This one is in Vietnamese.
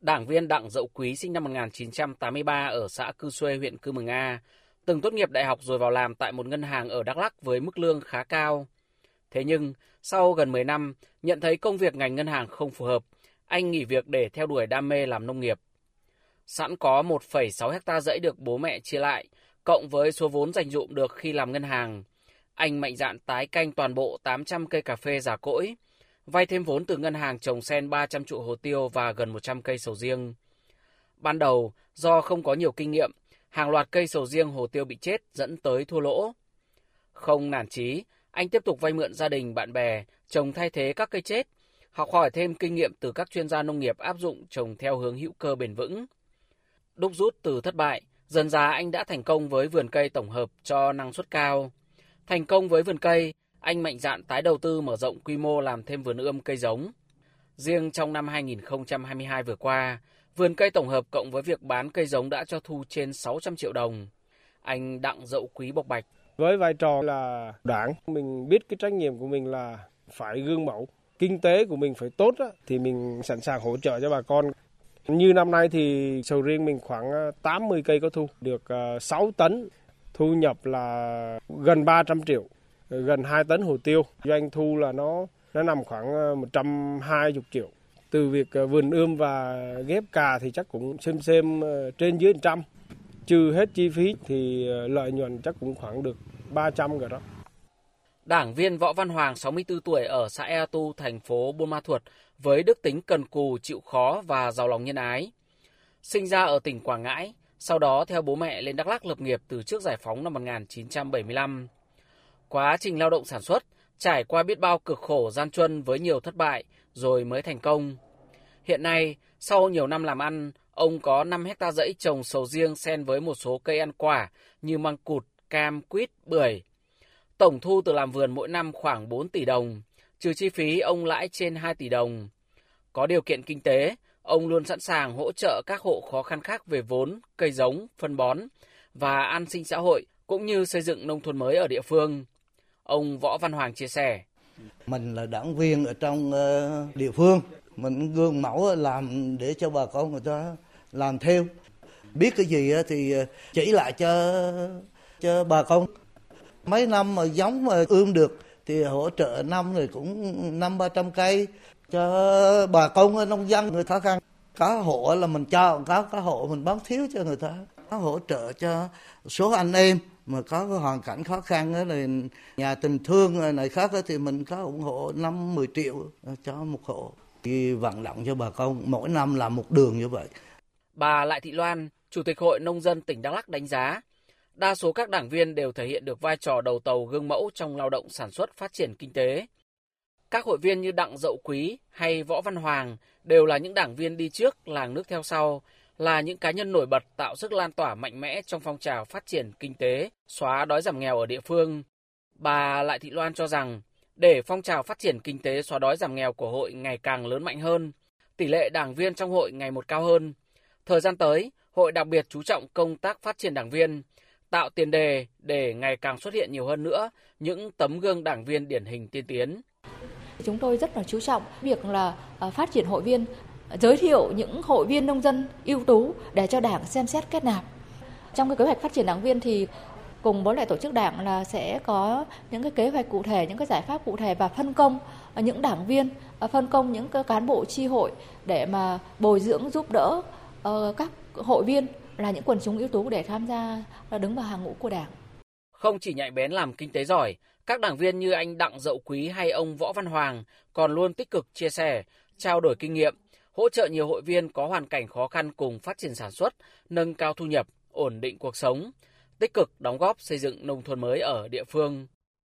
Đảng viên Đặng Dậu Quý sinh năm 1983 ở xã Cư Xuê, huyện Cư Mường A, từng tốt nghiệp đại học rồi vào làm tại một ngân hàng ở Đắk Lắk với mức lương khá cao. Thế nhưng, sau gần 10 năm, nhận thấy công việc ngành ngân hàng không phù hợp, anh nghỉ việc để theo đuổi đam mê làm nông nghiệp. Sẵn có 1,6 hecta rẫy được bố mẹ chia lại, cộng với số vốn dành dụm được khi làm ngân hàng, anh mạnh dạn tái canh toàn bộ 800 cây cà phê già cỗi, vay thêm vốn từ ngân hàng trồng sen 300 trụ hồ tiêu và gần 100 cây sầu riêng. Ban đầu, do không có nhiều kinh nghiệm, hàng loạt cây sầu riêng hồ tiêu bị chết dẫn tới thua lỗ. Không nản chí, anh tiếp tục vay mượn gia đình, bạn bè, trồng thay thế các cây chết, học hỏi thêm kinh nghiệm từ các chuyên gia nông nghiệp áp dụng trồng theo hướng hữu cơ bền vững. Đúc rút từ thất bại, dần dà anh đã thành công với vườn cây tổng hợp cho năng suất cao. Thành công với vườn cây, anh mạnh dạn tái đầu tư mở rộng quy mô làm thêm vườn ươm cây giống. Riêng trong năm 2022 vừa qua, vườn cây tổng hợp cộng với việc bán cây giống đã cho thu trên 600 triệu đồng. Anh Đặng Dậu Quý bộc bạch. Với vai trò là đảng, mình biết cái trách nhiệm của mình là phải gương mẫu. Kinh tế của mình phải tốt thì mình sẵn sàng hỗ trợ cho bà con. Như năm nay thì sầu riêng mình khoảng à, 80 cây có thu, được à, 6 tấn, thu nhập là gần 300 triệu gần 2 tấn hồ tiêu. Doanh thu là nó nó nằm khoảng ờ, 120 triệu. Từ việc ờ, vườn ươm và ghép cà thì chắc cũng xem xem ờ, trên dưới 100. Trừ hết chi phí thì lợi nhuận chắc cũng khoảng được 300 rồi đó. Đảng viên Võ Văn Hoàng, 64 tuổi ở xã Ea Tu, thành phố Buôn Ma Thuột, với đức tính cần cù, chịu khó và giàu lòng nhân ái. Sinh ra ở tỉnh Quảng Ngãi, sau đó theo bố mẹ lên Đắk Lắk lập nghiệp từ trước giải phóng năm 1975. Quá trình lao động sản xuất, trải qua biết bao cực khổ gian truân với nhiều thất bại rồi mới thành công. Hiện nay, sau nhiều năm làm ăn, ông có 5 hecta rẫy trồng sầu riêng xen với một số cây ăn quả như măng cụt, cam, quýt, bưởi. Tổng thu từ làm vườn mỗi năm khoảng 4 tỷ đồng, trừ chi phí ông lãi trên 2 tỷ đồng. Có điều kiện kinh tế, ông luôn sẵn sàng hỗ trợ các hộ khó khăn khác về vốn, cây giống, phân bón và an sinh xã hội cũng như xây dựng nông thôn mới ở địa phương. Ông Võ Văn Hoàng chia sẻ. Mình là đảng viên ở trong ờ, địa phương, mình gương mẫu làm để cho bà con người ta làm theo. Biết cái gì thì ờ, chỉ lại cho cho bà con. Mấy năm mà giống mà ươm được thì hỗ trợ năm rồi cũng năm ba trăm cây cho bà con nông dân người khó khăn. Có hộ là mình cho, có có hộ mình bán thiếu cho người ta. Có hỗ trợ cho số anh em mà có cái hoàn cảnh khó khăn đó là nhà tình thương này khác thì mình có ủng hộ năm 10 triệu cho một hộ thì vận động cho bà con mỗi năm làm một đường như vậy. Bà Lại Thị Loan, Chủ tịch Hội Nông dân tỉnh Đắk Lắk đánh giá, đa số các đảng viên đều thể hiện được vai trò đầu tàu gương mẫu trong lao động sản xuất phát triển kinh tế. Các hội viên như Đặng Dậu Quý hay Võ Văn Hoàng đều là những đảng viên đi trước, làng nước theo sau, là những cá nhân nổi bật tạo sức lan tỏa mạnh mẽ trong phong trào phát triển kinh tế, xóa đói giảm nghèo ở địa phương. Bà Lại Thị Loan cho rằng, để phong trào phát triển kinh tế xóa đói giảm nghèo của hội ngày càng lớn mạnh hơn, tỷ lệ đảng viên trong hội ngày một cao hơn. Thời gian tới, hội đặc biệt chú trọng công tác phát triển đảng viên, tạo tiền đề để ngày càng xuất hiện nhiều hơn nữa những tấm gương đảng viên điển hình tiên tiến. Chúng tôi rất là chú trọng việc là à, phát triển hội viên giới thiệu những hội viên nông dân ưu tú để cho đảng xem xét kết nạp. Trong cái kế hoạch phát triển đảng viên thì cùng với lại tổ chức đảng là sẽ có những cái kế hoạch cụ thể, những cái giải pháp cụ thể và phân công những đảng viên, à, phân công những cái cán bộ chi hội để mà bồi dưỡng giúp đỡ ờ, các hội viên là những quần chúng ưu tú để tham gia à, đứng vào hàng ngũ của đảng. Không chỉ nhạy bén làm kinh tế giỏi, các đảng viên như anh Đặng Dậu Quý hay ông Võ Văn Hoàng còn luôn tích cực chia sẻ, trao đổi kinh nghiệm, hỗ trợ nhiều hội viên có hoàn cảnh khó khăn cùng phát triển sản xuất, nâng cao thu nhập, ổn định cuộc sống, tích cực đóng góp xây dựng nông thôn mới ở địa phương.